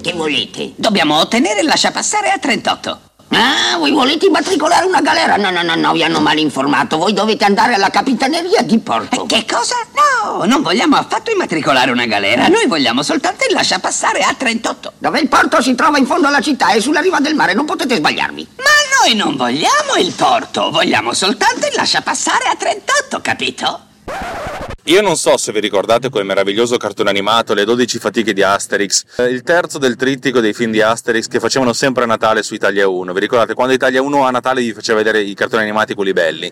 Che volete? Dobbiamo ottenere il lasciapassare a 38. Ah, voi volete immatricolare una galera? No, no, no, no, vi hanno mal informato. Voi dovete andare alla capitaneria di Porto. Che cosa? No, non vogliamo affatto immatricolare una galera. Noi vogliamo soltanto il lasciapassare a 38. Dove il porto si trova in fondo alla città e sulla riva del mare, non potete sbagliarvi. Ma noi non vogliamo il porto, vogliamo soltanto il lasciapassare a 38, capito? Io non so se vi ricordate quel meraviglioso cartone animato Le 12 fatiche di Asterix, eh, il terzo del trittico dei film di Asterix che facevano sempre a Natale su Italia 1. Vi ricordate quando Italia 1 a Natale vi faceva vedere i cartoni animati quelli belli?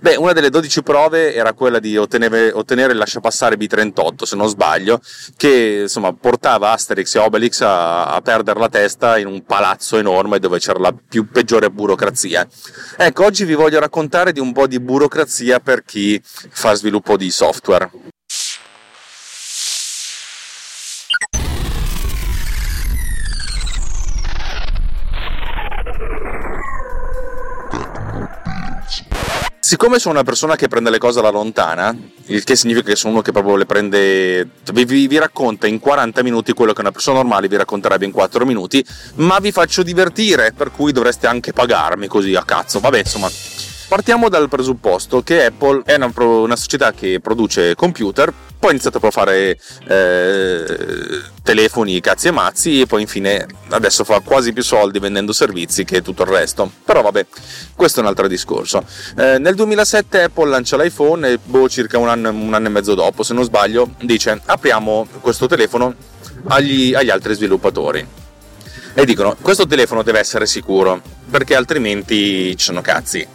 Beh, una delle 12 prove era quella di ottenere, ottenere il lasciapassare B38, se non sbaglio, che insomma portava Asterix e Obelix a, a perdere la testa in un palazzo enorme dove c'era la più peggiore burocrazia. Ecco, oggi vi voglio raccontare di un po' di burocrazia per chi fa sviluppo di software. Siccome sono una persona che prende le cose alla lontana, il che significa che sono uno che proprio le prende, vi, vi, racconta in 40 minuti quello che una persona normale vi racconterebbe in 4 minuti, ma vi faccio divertire, per cui dovreste anche pagarmi così a cazzo. Vabbè, insomma, partiamo dal presupposto che Apple è una, una società che produce computer, poi ha iniziato a fare eh, telefoni, cazzi e mazzi e poi infine adesso fa quasi più soldi vendendo servizi che tutto il resto. Però vabbè, questo è un altro discorso. Eh, nel 2007 Apple lancia l'iPhone e boh, circa un anno, un anno, e mezzo dopo, se non sbaglio, dice apriamo questo telefono agli, agli altri sviluppatori. E dicono questo telefono deve essere sicuro perché altrimenti ci sono cazzi.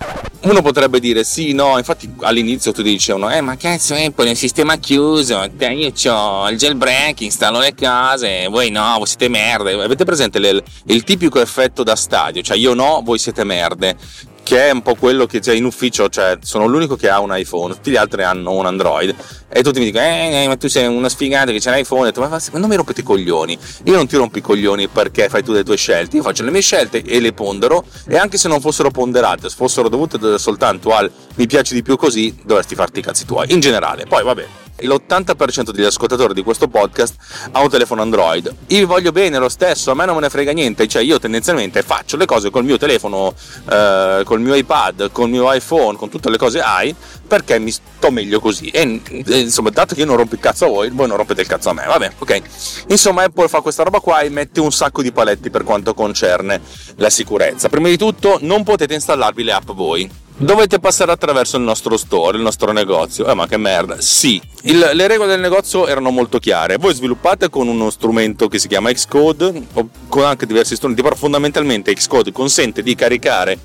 Uno potrebbe dire sì, no, infatti all'inizio tu dicevano, eh ma cazzo Apple è un sistema chiuso, io ho il jailbreak, installo le case, voi no, voi siete merde. Avete presente le, il tipico effetto da stadio, cioè io no, voi siete merde che è un po' quello che c'è in ufficio, cioè sono l'unico che ha un iPhone, tutti gli altri hanno un Android e tutti mi dicono eh, ma tu sei una sfigata che c'è l'iPhone e tu ma non mi rompete i coglioni io non ti rompo i coglioni perché fai tu le tue scelte io faccio le mie scelte e le pondero e anche se non fossero ponderate fossero dovute soltanto al mi piace di più così dovresti farti i cazzi tuoi in generale. Poi vabbè l'80% degli ascoltatori di questo podcast ha un telefono Android. Io voglio bene lo stesso, a me non me ne frega niente, cioè io tendenzialmente faccio le cose col mio telefono, eh, col mio iPad, col mio iPhone, con tutte le cose AI, perché mi sto meglio così. E insomma, dato che io non rompo il cazzo a voi, voi non rompete il cazzo a me, vabbè, ok. Insomma, Apple fa questa roba qua e mette un sacco di paletti per quanto concerne la sicurezza. Prima di tutto, non potete installarvi le app voi dovete passare attraverso il nostro store, il nostro negozio. Eh, ma che merda! Sì, il, le regole del negozio erano molto chiare. Voi sviluppate con uno strumento che si chiama Xcode, con anche diversi strumenti, però fondamentalmente Xcode consente di caricare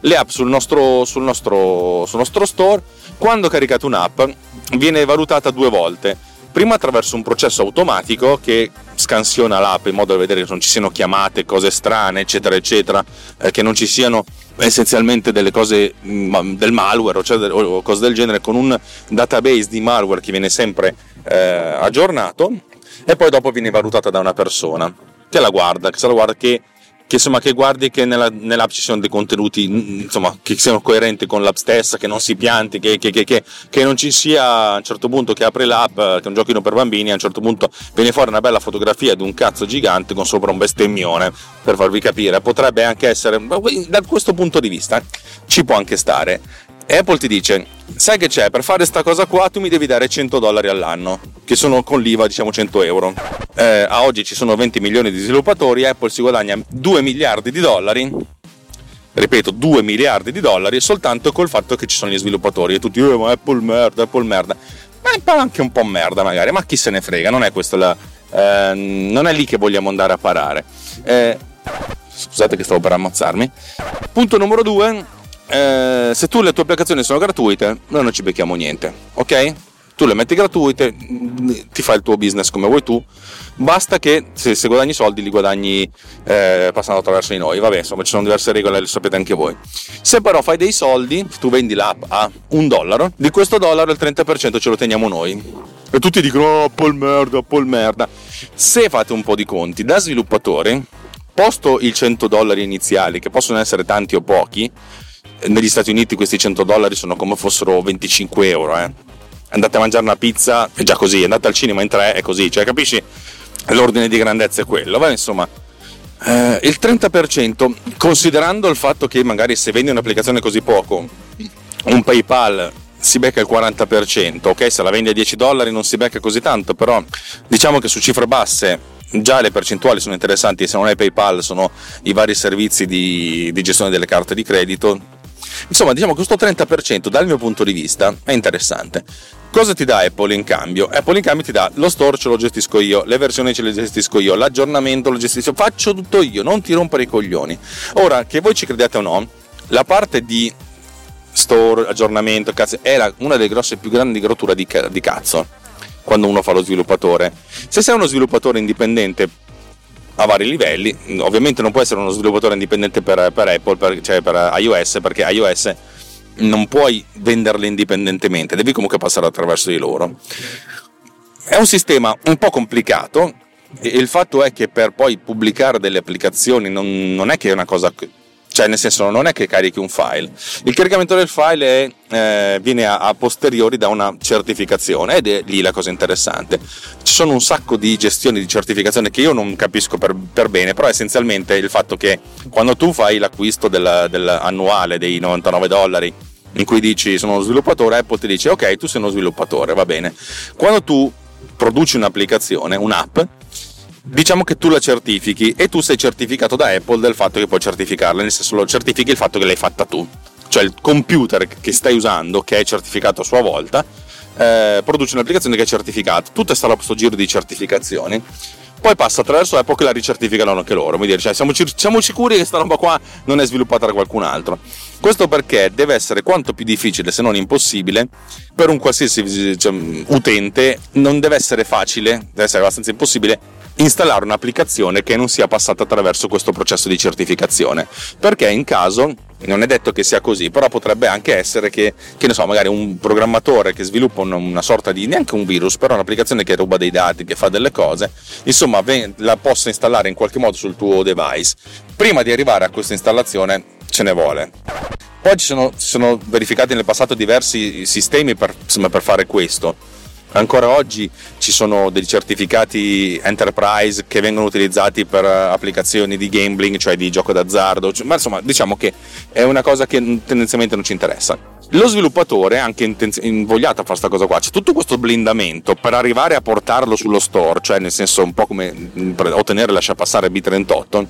le app sul nostro, sul nostro, sul nostro store. Quando caricate un'app, viene valutata due volte prima attraverso un processo automatico che scansiona l'app in modo da vedere che non ci siano chiamate, cose strane, eccetera, eccetera, eh, che non ci siano essenzialmente delle cose mm, del malware o, cioè, o, cose del genere con un database di malware che viene sempre eh, aggiornato e poi dopo viene valutata da una persona che la guarda, che se la guarda che che, insomma, che guardi che nella, nell'app ci siano dei contenuti insomma, che siano coerenti con l'app stessa, che non si pianti, che, che, che, non ci sia a un certo punto che apre l'app, che è un giochino per bambini, a un certo punto viene fuori una bella fotografia di un cazzo gigante con sopra un bestemmione, per farvi capire. Potrebbe anche essere, da questo punto di vista, ci può anche stare. Apple ti dice, sai che c'è, per fare questa cosa qua tu mi devi dare 100 dollari all'anno, che sono con l'IVA diciamo 100 euro. Eh, a oggi ci sono 20 milioni di sviluppatori, Apple si guadagna 2 miliardi di dollari, ripeto 2 miliardi di dollari, soltanto col fatto che ci sono gli sviluppatori e tutti, eh, ma Apple merda, Apple merda. Ma anche un po' merda magari, ma chi se ne frega, non è la... Eh, non è lì che vogliamo andare a parare. Eh, scusate che stavo per ammazzarmi. Punto numero 2 eh, se tu le tue applicazioni sono gratuite, noi non ci becchiamo niente, ok? Tu le metti gratuite, ti fai il tuo business come vuoi tu, basta che se, se guadagni soldi li guadagni eh, passando attraverso di noi, vabbè insomma ci sono diverse regole, le sapete anche voi. Se però fai dei soldi, tu vendi l'app a un dollaro, di questo dollaro il 30% ce lo teniamo noi. E tutti dicono, oh, Apple merda, Apple merda. Se fate un po' di conti da sviluppatore, posto i 100 dollari iniziali, che possono essere tanti o pochi, negli Stati Uniti questi 100 dollari sono come fossero 25 euro. Eh. Andate a mangiare una pizza, è già così, andate al cinema in tre, è così, cioè capisci? l'ordine di grandezza è quello, ma insomma eh, il 30%, considerando il fatto che magari se vendi un'applicazione così poco, un PayPal si becca il 40%, ok? Se la vendi a 10 dollari non si becca così tanto, però diciamo che su cifre basse già le percentuali sono interessanti, se non è PayPal sono i vari servizi di, di gestione delle carte di credito. Insomma, diciamo che questo 30% dal mio punto di vista è interessante. Cosa ti dà Apple in cambio? Apple in cambio ti dà lo store, ce lo gestisco io, le versioni ce le gestisco io, l'aggiornamento lo gestisco io, faccio tutto io, non ti rompere i coglioni. Ora, che voi ci crediate o no, la parte di store, aggiornamento, cazzo, era una delle grosse più grandi rotture di, di cazzo quando uno fa lo sviluppatore. Se sei uno sviluppatore indipendente a vari livelli, ovviamente non può essere uno sviluppatore indipendente per, per Apple, per, cioè per iOS, perché iOS non puoi venderle indipendentemente, devi comunque passare attraverso di loro. È un sistema un po' complicato e il fatto è che per poi pubblicare delle applicazioni non, non è che è una cosa cioè nel senso non è che carichi un file, il caricamento del file è, eh, viene a, a, posteriori da una certificazione ed è lì la cosa interessante. Ci sono un sacco di gestioni di certificazione che io non capisco per, per bene, però essenzialmente il fatto che quando tu fai l'acquisto del, dell'annuale dei 99 dollari in cui dici sono uno sviluppatore, Apple ti dice ok tu sei uno sviluppatore, va bene. Quando tu produci un'applicazione, un'app, diciamo che tu la certifichi e tu sei certificato da Apple del fatto che puoi certificarla, nel senso lo certifichi il fatto che l'hai fatta tu. Cioè il computer che stai usando, che è certificato a sua volta, eh, produce un'applicazione che è certificata. Tutto sta questo giro di certificazioni. Poi passa attraverso Apple che la ricertificano anche loro. Dire, cioè, siamo, siamo sicuri che questa roba qua non è sviluppata da qualcun altro. Questo perché deve essere quanto più difficile, se non impossibile, per un qualsiasi cioè, utente. Non deve essere facile, deve essere abbastanza impossibile installare un'applicazione che non sia passata attraverso questo processo di certificazione. Perché in caso, non è detto che sia così, però potrebbe anche essere che, che ne so, magari un programmatore che sviluppa una, una, sorta di, neanche un virus, però un'applicazione che ruba dei dati, che fa delle cose, insomma la possa installare in qualche modo sul tuo device. Prima di arrivare a questa installazione ce ne vuole. Poi ci sono, sono verificati nel passato diversi sistemi per, insomma, per fare questo Ancora oggi ci sono dei certificati enterprise che vengono utilizzati per applicazioni di gambling, cioè di gioco d'azzardo, ma insomma diciamo che è una cosa che tendenzialmente non ci interessa. Lo sviluppatore è anche invogliato a fare questa cosa qua, c'è tutto questo blindamento per arrivare a portarlo sullo store, cioè nel senso un po' come ottenere lascia passare B38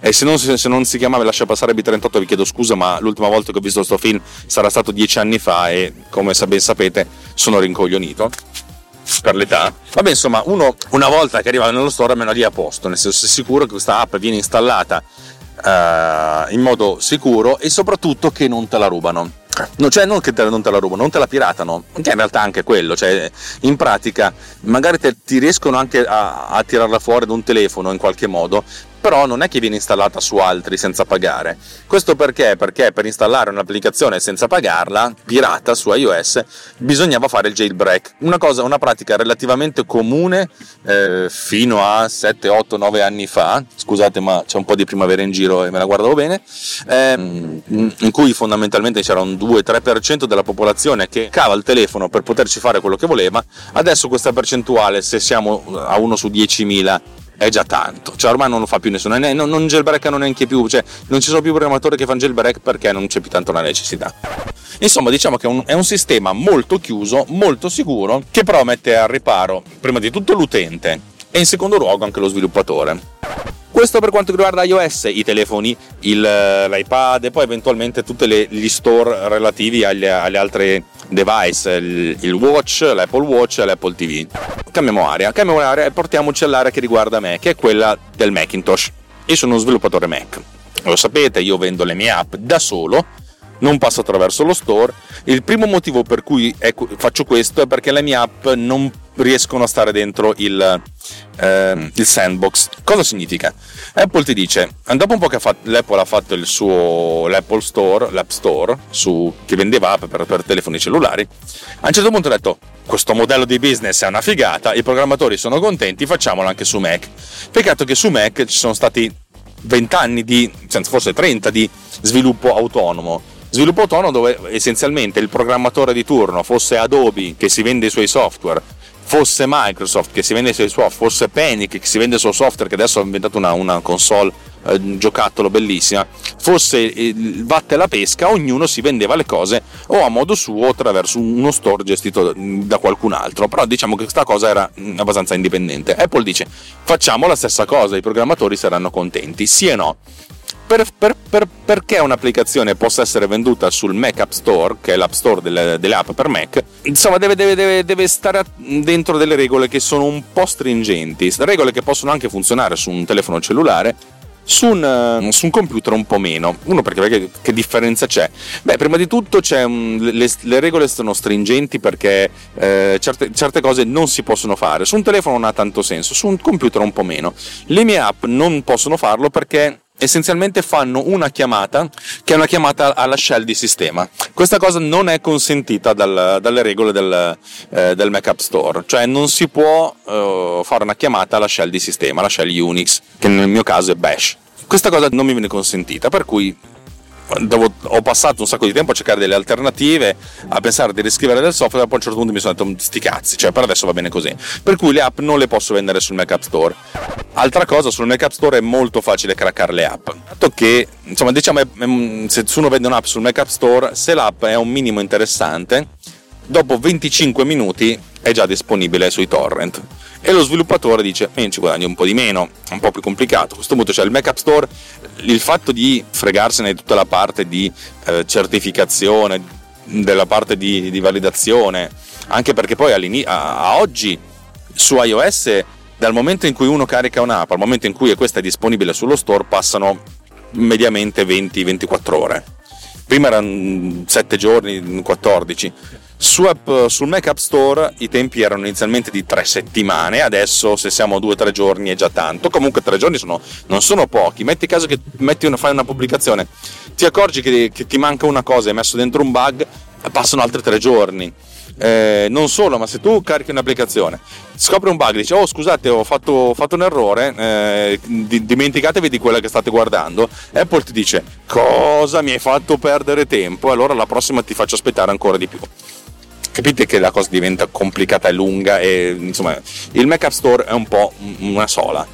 e se non, se non, si chiamava Lascia passare B38 vi chiedo scusa ma l'ultima volta che ho visto questo film sarà stato dieci anni fa e come ben sapete sono rincoglionito per l'età. Vabbè, insomma, uno una volta che arriva nello store almeno lì a posto, nel senso è sicuro che questa app viene installata uh, in modo sicuro e soprattutto che non te la rubano. No, cioè non che te, non te la rubano, non te la piratano, che in realtà anche quello, cioè in pratica magari te, ti riescono anche a, a tirarla fuori da un telefono in qualche modo, però non è che viene installata su altri senza pagare. Questo perché? Perché per installare un'applicazione senza pagarla, pirata su iOS, bisognava fare il jailbreak, una, cosa, una pratica relativamente comune eh, fino a 7, 8, 9 anni fa, scusate ma c'è un po' di primavera in giro e me la guardavo bene, eh, in cui fondamentalmente c'era un 2-3% della popolazione che cava il telefono per poterci fare quello che voleva, adesso questa percentuale, se siamo a 1 su 10.000, è già tanto, cioè ormai non lo fa più nessuno, non, non jailbreakano neanche più, cioè non ci sono più programmatori che fanno jailbreak perché non c'è più tanto la necessità. Insomma, diciamo che è un, è un sistema molto chiuso, molto sicuro, che però mette al riparo prima di tutto l'utente e in secondo luogo anche lo sviluppatore. Questo per quanto riguarda iOS, i telefoni, il, l'iPad e poi eventualmente tutti gli store relativi agli, alle altre device, il, il, Watch, l'Apple Watch e l'Apple TV. Cambiamo area, cambiamo area e portiamoci all'area che riguarda me, che è quella del Macintosh. Io sono uno sviluppatore Mac. Lo sapete, io vendo le mie app da solo, non passo attraverso lo store. Il primo motivo per cui faccio questo è perché le mie app non riescono a stare dentro il, eh, il sandbox. Cosa significa? Apple ti dice, dopo un po' che l'Apple ha fatto il suo l'Apple Store, l'App Store, su, che vendeva app per, per telefoni cellulari, a un certo punto ha detto, questo modello di business è una figata, i programmatori sono contenti, facciamolo anche su Mac. Peccato che su Mac ci sono stati 20 anni di, forse 30 di sviluppo autonomo Sviluppo autonomo dove essenzialmente il programmatore di turno fosse Adobe che si vende i suoi software fosse Microsoft che si vende i suoi software, fosse Panic che si vende il suo software, che adesso ha inventato una, una console eh, giocattolo bellissima, fosse il vatte la pesca, ognuno si vendeva le cose o a modo suo attraverso uno store gestito da qualcun altro. Però diciamo che questa cosa era mm, abbastanza indipendente. Apple dice facciamo la stessa cosa, i programmatori saranno contenti, sì e no. Per, per, per, perché un'applicazione possa essere venduta sul Mac App Store, che è l'app store delle, delle app per Mac, insomma deve, deve, deve, deve, stare dentro delle regole che sono un po' stringenti, regole che possono anche funzionare su un telefono cellulare, su un, uh, su un, computer un po' meno. Uno perché, perché, che differenza c'è? Beh, prima di tutto un, le, le, regole sono stringenti perché eh, certe, certe, cose non si possono fare. Su un telefono non ha tanto senso, su un computer un po' meno. Le mie app non possono farlo perché essenzialmente fanno una chiamata che è una chiamata alla shell di sistema. Questa cosa non è consentita dal, dalle regole del, eh, del, Mac App Store, cioè non si può eh, fare una chiamata alla shell di sistema, la shell Unix, che nel mio caso è Bash. Questa cosa non mi viene consentita, per cui Devo, ho passato un sacco di tempo a cercare delle alternative, a pensare di riscrivere del software, poi a un certo punto mi sono detto sti cazzi, cioè per adesso va bene così. Per cui le app non le posso vendere sul Mac App Store. Altra cosa, sul Mac App Store è molto facile craccare le app. Dato che, insomma, diciamo, se uno vende un'app sul Mac App Store, se l'app è un minimo interessante, dopo 25 minuti è già disponibile sui torrent e lo sviluppatore dice eh, ci guadagni un po' di meno, è un po' più complicato. A questo punto c'è il Mac App Store, il fatto di fregarsene di tutta la parte di eh, certificazione, della parte di, di, validazione, anche perché poi a, a oggi su iOS dal momento in cui uno carica un'app al momento in cui questa è disponibile sullo store passano mediamente 20-24 ore. Prima erano 7 giorni, 14 su app, sul Mac App Store i tempi erano inizialmente di tre settimane, adesso se siamo a due o tre giorni è già tanto. Comunque tre giorni sono, non sono pochi. Metti caso che una, fai una pubblicazione, ti accorgi che, che ti manca una cosa, hai messo dentro un bug, passano altri tre giorni. Eh, non solo, ma se tu carichi un'applicazione, scopri un bug, dici oh scusate ho fatto, ho fatto un errore, eh, dimenticatevi di quella che state guardando, Apple ti dice cosa mi hai fatto perdere tempo, allora la prossima ti faccio aspettare ancora di più capite che la cosa diventa complicata e lunga e insomma il Mac App Store è un po' una sola.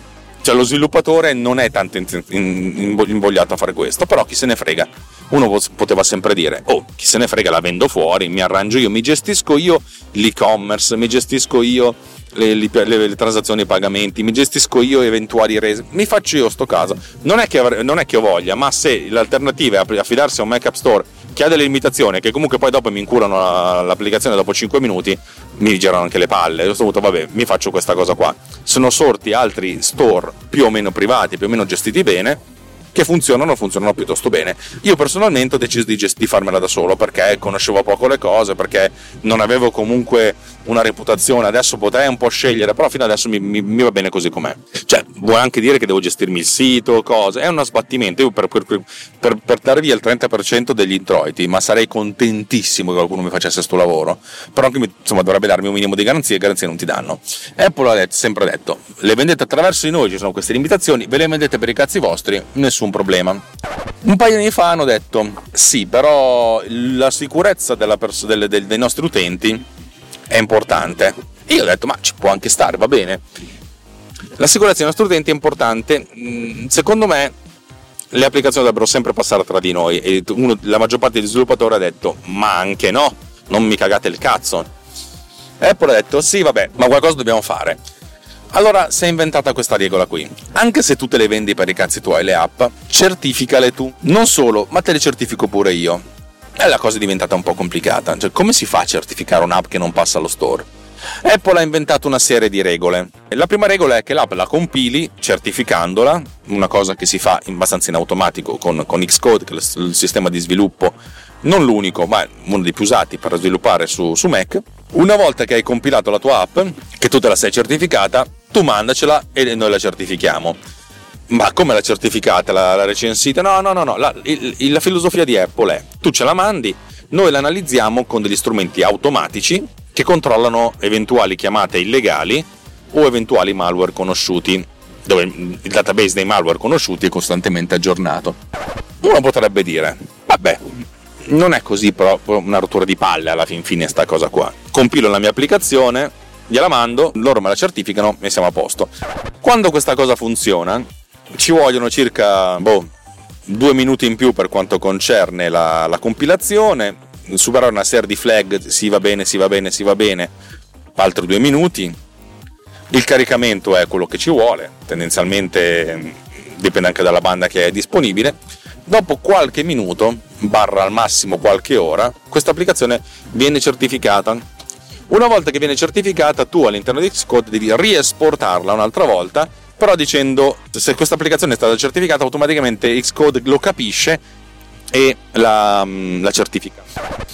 Cioè lo sviluppatore non è tanto invogliato a fare questo però chi se ne frega. Uno poteva sempre dire oh chi se ne frega la vendo fuori mi arrangio io mi gestisco io l'e-commerce mi gestisco io le, le, le, transazioni e i pagamenti mi gestisco io eventuali rese mi faccio io sto caso. Non è che, non è che ho voglia ma se l'alternativa è affidarsi a un Mac App Store che ha delle limitazioni che comunque poi dopo mi incurano l'applicazione dopo 5 minuti mi girano anche le palle. Ho dovuto vabbè mi faccio questa cosa qua. Sono sorti altri store più o meno privati più o meno gestiti bene che funzionano, funzionano piuttosto bene. Io personalmente ho deciso di, gest- di farmela da solo perché conoscevo poco le cose, perché non avevo comunque una reputazione, adesso potrei un po' scegliere, però fino adesso mi, mi, mi, va bene così com'è. Cioè, vuoi anche dire che devo gestirmi il sito, cose, è uno sbattimento, io per, per, per, per via il 30% degli introiti, ma sarei contentissimo che qualcuno mi facesse questo lavoro, però anche insomma dovrebbe darmi un minimo di garanzie e garanzie non ti danno. Apple ha detto, sempre detto, le vendete attraverso di noi, ci sono queste limitazioni, ve le vendete per i cazzi vostri, nessun problema. Un paio di anni fa hanno detto, sì, però la sicurezza pers- delle, dei, dei nostri utenti è importante. E io ho detto, ma ci può anche stare, va bene. La sicurezza dei nostri utenti è importante. Mm, secondo me le applicazioni dovrebbero sempre passare tra di noi e uno, la maggior parte degli sviluppatori ha detto, ma anche no, non mi cagate il cazzo. Apple ha detto, sì, vabbè, ma qualcosa dobbiamo fare. Allora si è inventata questa regola qui. Anche se tu te le vendi per i cazzi tuoi le app, certificale tu. Non solo, ma te le certifico pure io e la cosa è diventata un po' complicata. Cioè, come si fa a certificare un'app che non passa allo store? Apple ha inventato una serie di regole. La prima regola è che l'app la compili certificandola, una cosa che si fa abbastanza in automatico con, con Xcode, che è il sistema di sviluppo, non l'unico, ma uno dei più usati per sviluppare su, su Mac. Una volta che hai compilato la tua app, che tu te la sei certificata, tu mandacela e noi la certifichiamo ma come la certificata, la, la recensita? No, no, no, no. La, il, la filosofia di Apple è tu ce la mandi, noi la analizziamo con degli strumenti automatici che controllano eventuali chiamate illegali o eventuali malware conosciuti, dove il database dei malware conosciuti è costantemente aggiornato. Uno potrebbe dire, vabbè, non è così però una rottura di palle alla fin fine sta cosa qua. Compilo la mia applicazione, gliela mando, loro me la certificano e siamo a posto. Quando questa cosa funziona, ci vogliono circa boh, due minuti in più per quanto concerne la, la compilazione, superare una serie di flag, si va bene, si va bene, si va bene, altri due minuti. Il caricamento è quello che ci vuole, tendenzialmente mm, dipende anche dalla banda che è disponibile. Dopo qualche minuto, barra al massimo qualche ora, questa applicazione viene certificata. Una volta che viene certificata, tu all'interno di Xcode devi riesportarla un'altra volta però dicendo se questa applicazione è stata certificata automaticamente Xcode lo capisce e la, mm, la certifica.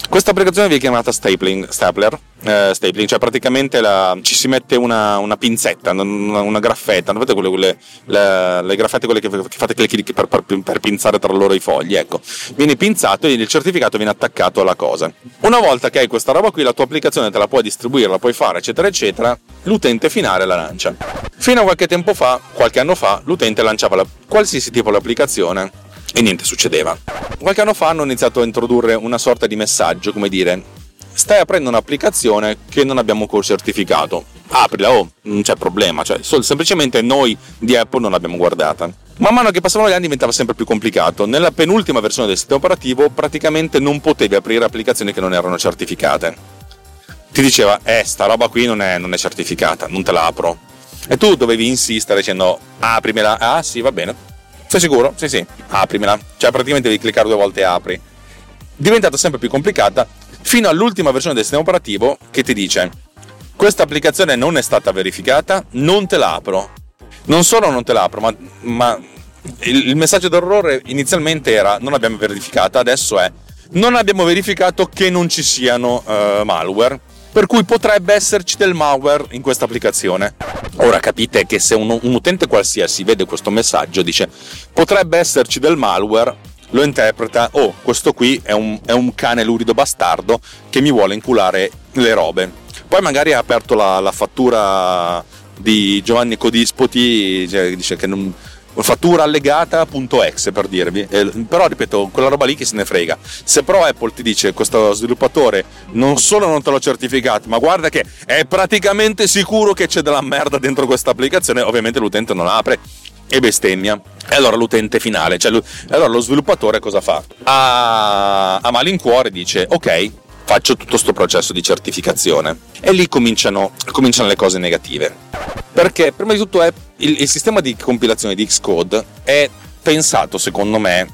Questa applicazione viene chiamata stapling, stapler, eh, stapling, cioè praticamente la, ci si mette una, una pinzetta, una, una graffetta, non vedete quelle, quelle le, le, graffette quelle che, che fate clic per, per, per, pinzare tra loro i fogli, ecco. Viene pinzato e il certificato viene attaccato alla cosa. Una volta che hai questa roba qui, la tua applicazione te la puoi distribuire, la puoi fare, eccetera, eccetera, l'utente finale la lancia. Fino a qualche tempo fa, qualche anno fa, l'utente lanciava la, qualsiasi tipo di applicazione e niente succedeva. Qualche anno fa hanno iniziato a introdurre una sorta di messaggio, come dire, stai aprendo un'applicazione che non abbiamo ancora certificato. Aprila, oh, non c'è problema, cioè semplicemente noi di Apple non l'abbiamo guardata. Man mano che passavano gli anni diventava sempre più complicato. Nella penultima versione del sistema operativo praticamente non potevi aprire applicazioni che non erano certificate. Ti diceva, eh, sta roba qui non è, non è certificata, non te la apro. E tu dovevi insistere dicendo, aprimela, ah sì, va bene sei sicuro? Sì, sì, aprimela. Cioè, praticamente devi cliccare due volte e apri. Diventata sempre più complicata fino all'ultima versione del sistema operativo che ti dice: Questa applicazione non è stata verificata, non te la apro. Non solo non te la apro, ma, ma il, il messaggio d'errore inizialmente era: Non abbiamo verificata, adesso è: Non abbiamo verificato che non ci siano uh, malware per cui potrebbe esserci del malware in questa applicazione. Ora capite che se un, un utente qualsiasi vede questo messaggio dice potrebbe esserci del malware, lo interpreta, oh, questo qui è un, è un, cane lurido bastardo che mi vuole inculare le robe. Poi magari ha aperto la, la fattura di Giovanni Codispoti, cioè, dice che non, fattura allegata.exe per dirvi, eh, però ripeto, quella roba lì che se ne frega. Se però Apple ti dice questo sviluppatore non solo non te l'ho certificato, ma guarda che è praticamente sicuro che c'è della merda dentro questa applicazione, ovviamente l'utente non apre e bestemmia. E allora l'utente finale, cioè allora lo sviluppatore cosa fa? A, a malincuore dice ok, faccio tutto questo processo di certificazione e lì cominciano, cominciano le cose negative. Perché prima di tutto è, il, il sistema di compilazione di Xcode è pensato, secondo me,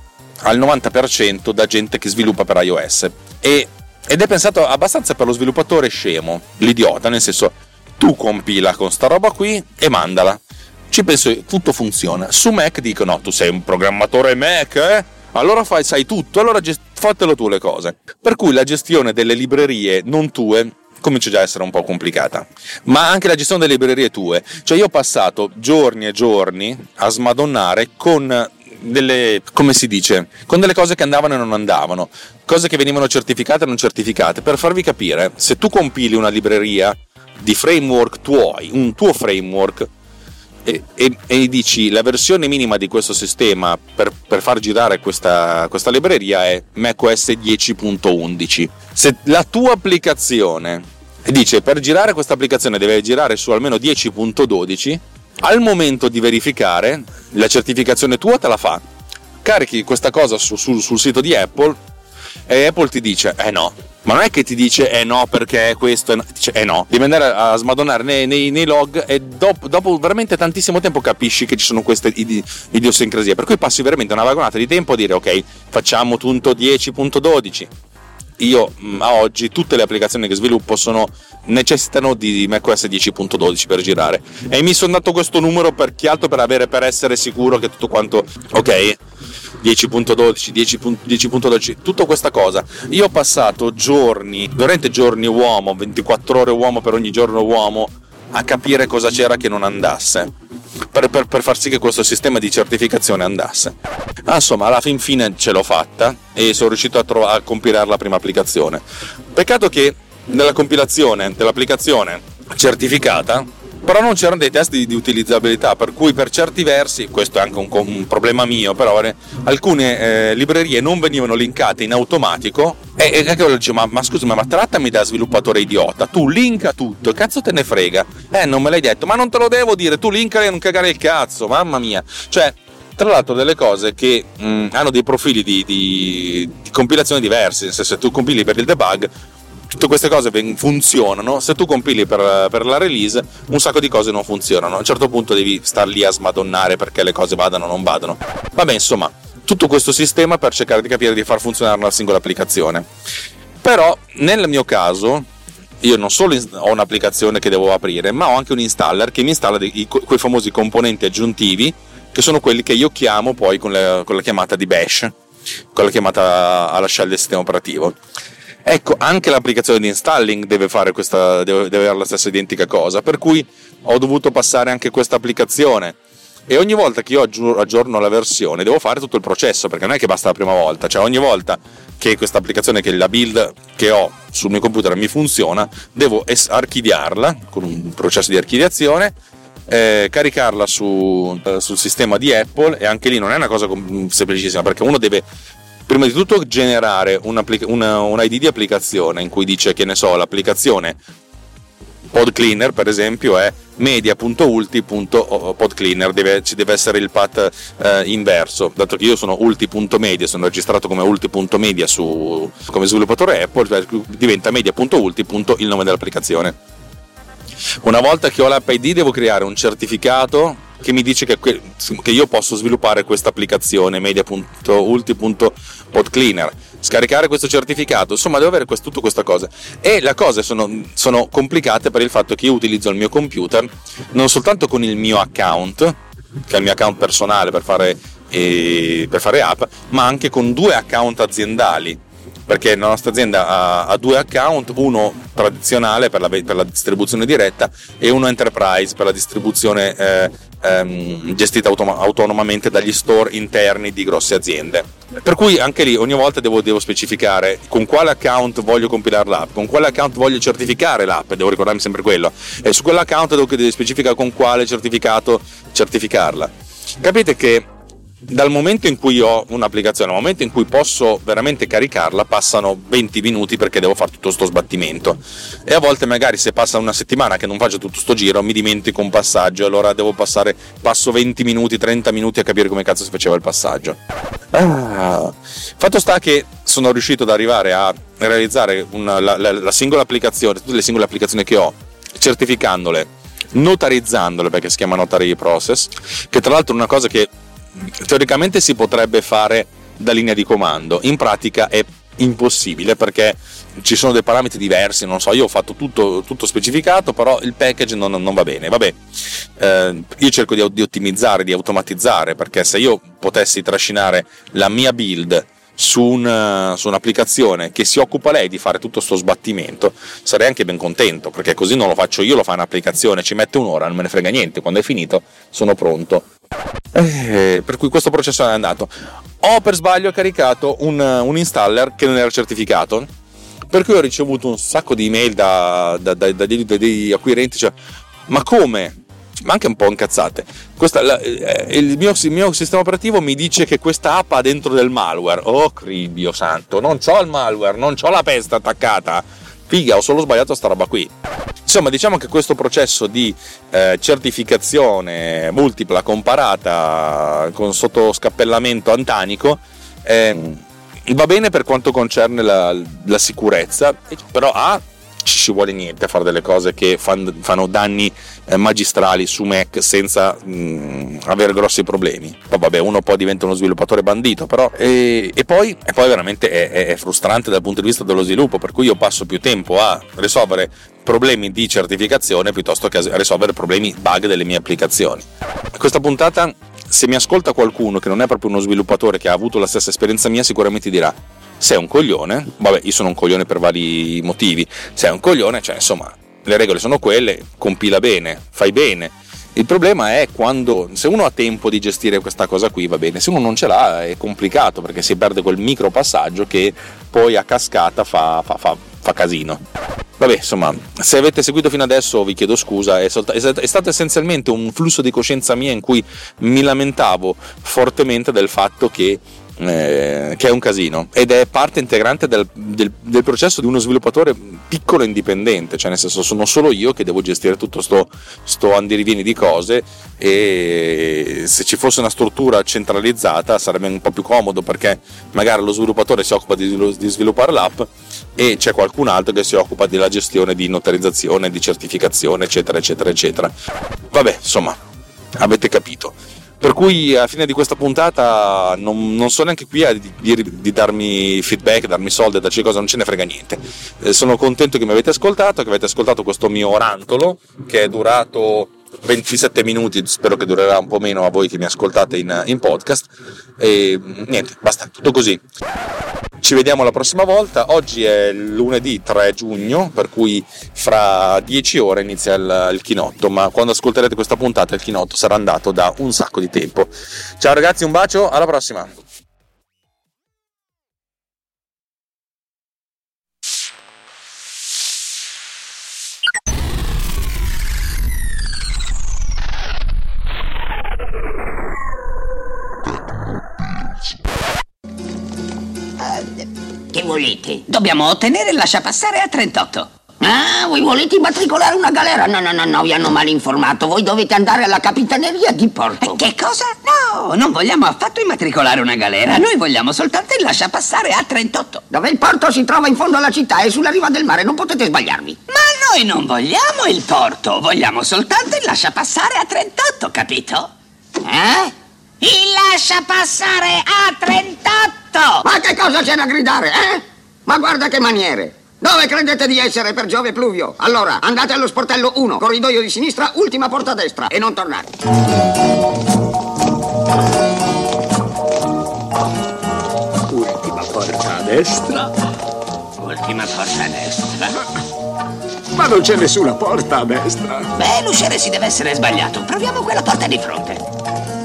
al 90% da gente che sviluppa per iOS e, ed è pensato abbastanza per lo sviluppatore scemo, l'idiota, nel senso tu compila con sta roba qui e mandala. Ci penso, tutto funziona. Su Mac dicono, no, tu sei un programmatore Mac, eh? allora fai, sai tutto, allora gest- fatelo tu le cose. Per cui la gestione delle librerie non tue comincia già a essere un po' complicata. Ma anche la gestione delle librerie tue. Cioè io ho passato giorni e giorni a smadonnare con delle, come si dice, con delle cose che andavano e non andavano, cose che venivano certificate e non certificate. Per farvi capire, se tu compili una libreria di framework tuoi, un tuo framework, e, e, e, dici la versione minima di questo sistema per, per far girare questa, questa, libreria è macOS 10.11. Se la tua applicazione dice per girare questa applicazione deve girare su almeno 10.12, al momento di verificare la certificazione tua te la fa. Carichi questa cosa su, su, sul sito di Apple e Apple ti dice eh no, ma non è che ti dice eh no perché è questo, ti dice eh no, devi andare a smadonnare nei, nei, nei log e dopo, dopo, veramente tantissimo tempo capisci che ci sono queste idiosincrasie, per cui passi veramente una vagonata di tempo a dire ok, facciamo punto 10.12. Io mm, a oggi tutte le applicazioni che sviluppo sono, necessitano di macOS 10.12 per girare e mi sono dato questo numero per chi altro per, avere, per essere sicuro che tutto quanto ok 10.12, 10.12, tutta questa cosa. Io ho passato giorni, veramente giorni uomo, 24 ore uomo per ogni giorno uomo, a capire cosa c'era che non andasse. Per, per, per far sì che questo sistema di certificazione andasse. Ah, insomma, alla fin fine ce l'ho fatta e sono riuscito a, tro- a compilare la prima applicazione. Peccato che nella compilazione dell'applicazione certificata però non c'erano dei test di, di, utilizzabilità, per cui per certi versi, questo è anche un, un problema mio, però eh, alcune eh, librerie non venivano linkate in automatico e, e che dicevo, ma, ma ma, ma trattami da sviluppatore idiota, tu linka tutto, cazzo te ne frega? Eh, non me l'hai detto, ma non te lo devo dire, tu linka e non cagare il cazzo, mamma mia. Cioè, tra l'altro delle cose che mh, hanno dei profili di, di, di compilazione diversi, nel senso se tu compili per il debug tutte queste cose funzionano, se tu compili per, per, la release un sacco di cose non funzionano, a un certo punto devi star lì a smadonnare perché le cose vadano o non vadano. Vabbè, insomma, tutto questo sistema per cercare di capire di far funzionare una singola applicazione. Però nel mio caso io non solo ho un'applicazione che devo aprire, ma ho anche un installer che mi installa dei, quei famosi componenti aggiuntivi che sono quelli che io chiamo poi con la, con la chiamata di bash, con la chiamata alla shell del sistema operativo. Ecco, anche l'applicazione di installing deve, fare questa, deve, deve avere la stessa identica cosa, per cui ho dovuto passare anche questa applicazione. E ogni volta che io aggiorno la versione devo fare tutto il processo perché non è che basta la prima volta, cioè ogni volta che questa applicazione, che la build che ho sul mio computer mi funziona, devo archiviarla con un processo di archiviazione, eh, caricarla su, eh, sul sistema di Apple e anche lì non è una cosa semplicissima perché uno deve prima di tutto generare un, una, un ID di applicazione in cui dice che ne so, l'applicazione PodCleaner per esempio è media.ulti.podcleaner deve, ci deve essere il path eh, inverso dato che io sono ulti.media sono registrato come ulti.media su, come sviluppatore Apple cioè diventa media.ulti. il nome dell'applicazione una volta che ho l'app ID devo creare un certificato che mi dice che, che io posso sviluppare questa applicazione media.ulti.podcleaner scaricare questo certificato insomma devo avere questo, tutta questa cosa. E le cose sono, sono complicate per il fatto che io utilizzo il mio computer non soltanto con il mio account che è il mio account personale per fare, eh, per fare app ma anche con due account aziendali. Perché la nostra azienda ha, ha due account, uno tradizionale per la, per la, distribuzione diretta e uno enterprise per la distribuzione eh, ehm, gestita autom- autonomamente dagli store interni di grosse aziende. Per cui anche lì ogni volta devo, devo, specificare con quale account voglio compilare l'app, con quale account voglio certificare l'app, devo ricordarmi sempre quello, e su quell'account devo specificare con quale certificato certificarla. Capite che dal momento in cui ho un'applicazione al momento in cui posso veramente caricarla passano 20 minuti perché devo fare tutto sto sbattimento e a volte magari se passa una settimana che non faccio tutto sto giro mi dimentico un passaggio allora devo passare passo 20 minuti 30 minuti a capire come cazzo si faceva il passaggio ah. fatto sta che sono riuscito ad arrivare a realizzare una, la, la, la singola applicazione tutte le singole applicazioni che ho certificandole notarizzandole perché si chiama notary process che tra l'altro è una cosa che teoricamente si potrebbe fare da linea di comando, in pratica è impossibile perché ci sono dei parametri diversi, non so, io ho fatto tutto, tutto specificato, però il package non, non va bene. Vabbè, eh, io cerco di, di, ottimizzare, di automatizzare, perché se io potessi trascinare la mia build su, un, su, un'applicazione che si occupa lei di fare tutto questo sbattimento, sarei anche ben contento, perché così non lo faccio io, lo fa un'applicazione, ci mette un'ora, non me ne frega niente, quando è finito sono pronto. Eh, per cui questo processo è andato. Ho per sbaglio caricato un, un, installer che non era certificato, per cui ho ricevuto un sacco di email da, da, da, da dei, dei, acquirenti, cioè, ma come? Ma anche un po' incazzate. Questa, la, eh, il, mio, il, mio, sistema operativo mi dice che questa app ha dentro del malware. Oh, cribio santo, non ho il malware, non ho la pesta attaccata figa, ho solo sbagliato sta roba qui. Insomma, diciamo che questo processo di eh, certificazione multipla comparata con sottoscappellamento antanico eh, va bene per quanto concerne la, la sicurezza, però A ci ci vuole niente a fare delle cose che fan, fanno danni eh, magistrali su Mac senza mh, mm, avere grossi problemi. Poi vabbè, uno poi diventa uno sviluppatore bandito, però e, e, poi, e poi, veramente è, è, frustrante dal punto di vista dello sviluppo, per cui io passo più tempo a risolvere problemi di certificazione piuttosto che a risolvere problemi bug delle mie applicazioni. Questa puntata se mi ascolta qualcuno che non è proprio uno sviluppatore che ha avuto la stessa esperienza mia, sicuramente dirà: Sei un coglione. Vabbè, io sono un coglione per vari motivi. Sei un coglione, cioè insomma, le regole sono quelle, compila bene, fai bene Il problema è quando, se uno ha tempo di gestire questa cosa qui va bene, se uno non ce l'ha è complicato perché si perde quel micro passaggio che poi a cascata fa, fa, fa, fa casino. Vabbè, insomma, se avete seguito fino adesso vi chiedo scusa, è, solta- è, stato essenzialmente un flusso di coscienza mia in cui mi lamentavo fortemente del fatto che eh, che è un casino ed è parte integrante del, del, del, processo di uno sviluppatore piccolo e indipendente, cioè nel senso sono solo io che devo gestire tutto sto, sto andirivieni di cose e se ci fosse una struttura centralizzata sarebbe un po' più comodo perché magari lo sviluppatore si occupa di, di sviluppare l'app e c'è qualcun altro che si occupa della gestione di notarizzazione, di certificazione, eccetera, eccetera, eccetera. Vabbè, insomma, avete capito. Per cui alla fine di questa puntata non, non sono neanche qui a dire di, darmi feedback, darmi soldi, darci cose, non ce ne frega niente. Eh, sono contento che mi avete ascoltato, che avete ascoltato questo mio rantolo che è durato 27 minuti, spero che durerà un po' meno a voi che mi ascoltate in, in podcast. E niente, basta, tutto così. Ci vediamo la prossima volta. Oggi è lunedì 3 giugno, per cui fra 10 ore inizia il, il, chinotto. Ma quando ascolterete questa puntata, il chinotto sarà andato da un sacco di tempo. Ciao ragazzi, un bacio, alla prossima. Che volete? Dobbiamo ottenere il lasciapassare a 38. Ah, voi volete immatricolare una galera? No, no, no, no, vi hanno mal informato. Voi dovete andare alla capitaneria di porto. Eh, che cosa? No, non vogliamo affatto immatricolare una galera. Noi vogliamo soltanto il lasciapassare a 38. Dove il porto si trova in fondo alla città e sulla riva del mare, non potete sbagliarvi. Ma noi non vogliamo il porto, vogliamo soltanto il lasciapassare a 38, capito? Eh? Il lasciapassare a 38! Ma che cosa c'è da gridare, eh? Ma guarda che maniere! Dove credete di essere per Giove Pluvio? Allora, andate allo sportello 1, corridoio di sinistra, ultima porta a destra e non tornate. Ultima porta a destra. Ultima porta a destra. Ma non c'è nessuna porta a destra. Beh, l'usciere si deve essere sbagliato. Proviamo quella porta di fronte.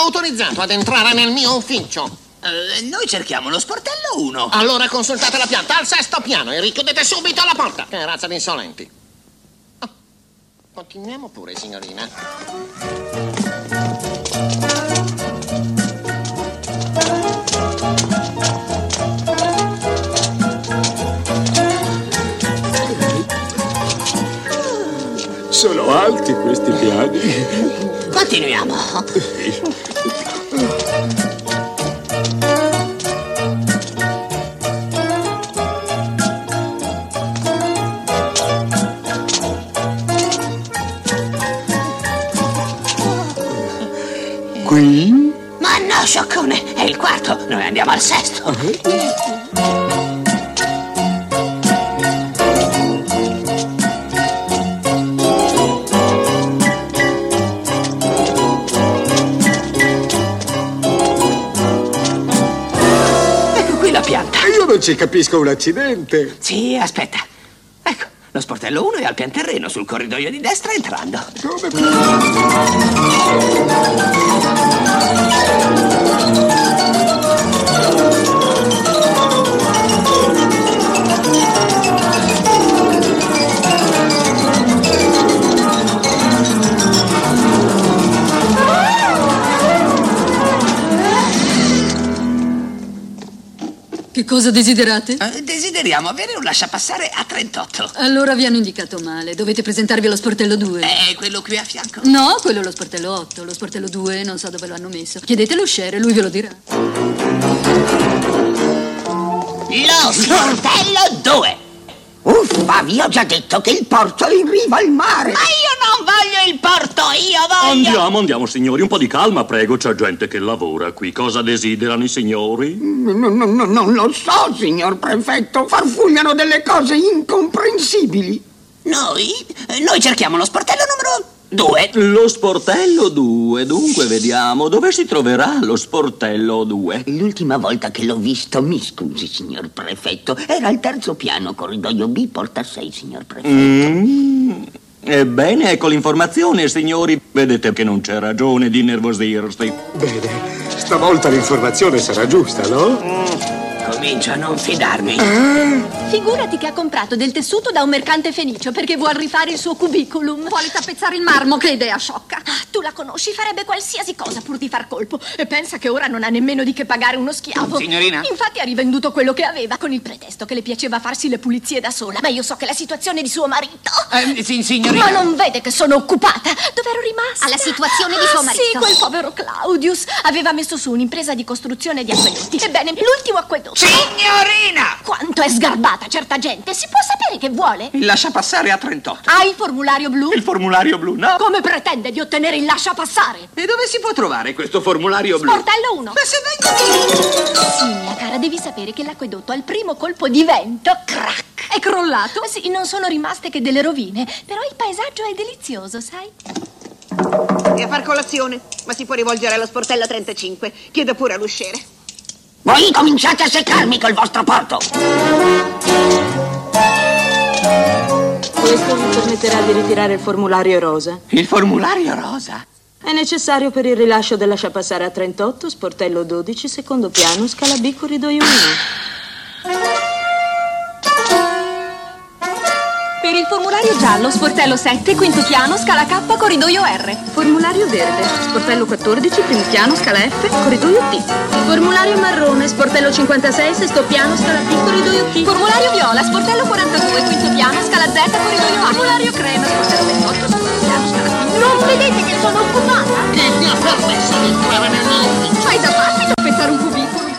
Autorizzato ad entrare nel mio ufficio? Eh, noi cerchiamo lo sportello 1. Allora consultate la pianta al sesto piano e richiudete subito la porta. Che razza di insolenti. Oh, continuiamo pure, signorina. Sono alti questi piani. Continuiamo. Al sesto. non ci capisco un accidente. Sì, aspetta. Ecco, lo sportello 1 è al pian terreno, sul corridoio di destra entrando. Come? Che cosa desiderate? Eh, desideriamo avere un lasciapassare a 38. Allora vi hanno indicato male. Dovete presentarvi allo sportello 2. È quello qui a fianco? No, quello è lo sportello 8. Lo sportello 2 non so dove lo hanno messo. Chiedetelo share, lui ve lo dirà. Lo sportello 2. Uffa, vi ho già detto che il porto è in riva al mare. Ma io non voglio il porto, io voglio... Andiamo, andiamo, signori. Un po' di calma, prego. C'è gente che lavora qui. Cosa desiderano i signori? No, no, no, non lo so, signor prefetto. Farfugliano delle cose incomprensibili. Noi? Noi cerchiamo lo sportello numero Due. Lo sportello 2, dunque vediamo dove si troverà lo sportello 2. L'ultima volta che l'ho visto, mi scusi, signor prefetto, era al terzo piano, corridoio B, porta 6, signor prefetto. Mm. Ebbene, ecco l'informazione, signori. Vedete che non c'è ragione di nervosirsi. Bene, stavolta l'informazione sarà giusta, no? Comincio a non fidarmi. Figurati che ha comprato del tessuto da un mercante fenicio perché vuol rifare il suo cubiculum. Vuole tappezzare il marmo, che idea sciocca. Ah, tu la conosci, farebbe qualsiasi cosa pur di far colpo. E pensa che ora non ha nemmeno di che pagare uno schiavo. Signorina? Infatti ha rivenduto quello che aveva con il pretesto che le piaceva farsi le pulizie da sola. Ma io so che la situazione di suo marito. Eh, sì, signorina. Ma non vede che sono occupata? Dove ero rimasta? Alla situazione di suo Ah, marito. Sì, quel povero Claudius aveva messo su un'impresa di costruzione di acquedotti. Ebbene, l'ultimo acquedotto. Signorina! Quanto è sgarbata certa gente? Si può sapere che vuole? Il lascia passare a 38. Ha il formulario blu? Il formulario blu, no? Come pretende di ottenere il lascia passare? E dove si può trovare questo formulario blu? Sportello 1. Ma se vengo Sì, mia cara, devi sapere che l'acquedotto al primo colpo di vento, crack, è crollato. Sì, non sono rimaste che delle rovine, però il paesaggio è delizioso, sai? E a far colazione, ma si può rivolgere allo sportello 35. Chieda pure all'usciere. Voi cominciate a seccarmi col vostro porto. Questo vi permetterà di ritirare il formulario rosa. Il formulario rosa? È necessario per il rilascio del lascia passare a 38, sportello 12, secondo piano, scala B, corridoio 1. formulario giallo, sportello 7, quinto piano, scala K, corridoio R. Formulario verde, sportello 14, primo piano, scala F, corridoio T. Formulario marrone, sportello 56, sesto piano, scala P, corridoio T. Formulario viola, sportello 42, quinto piano, scala Z, corridoio A. Formulario crema, sportello 28, secondo piano, scala P. Non vedete che sono occupata? Che mi ha permesso di entrare nel mio ufficio? Fai da pazzi da pezzare un cubiculum.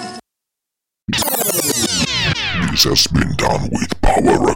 This has been done with Power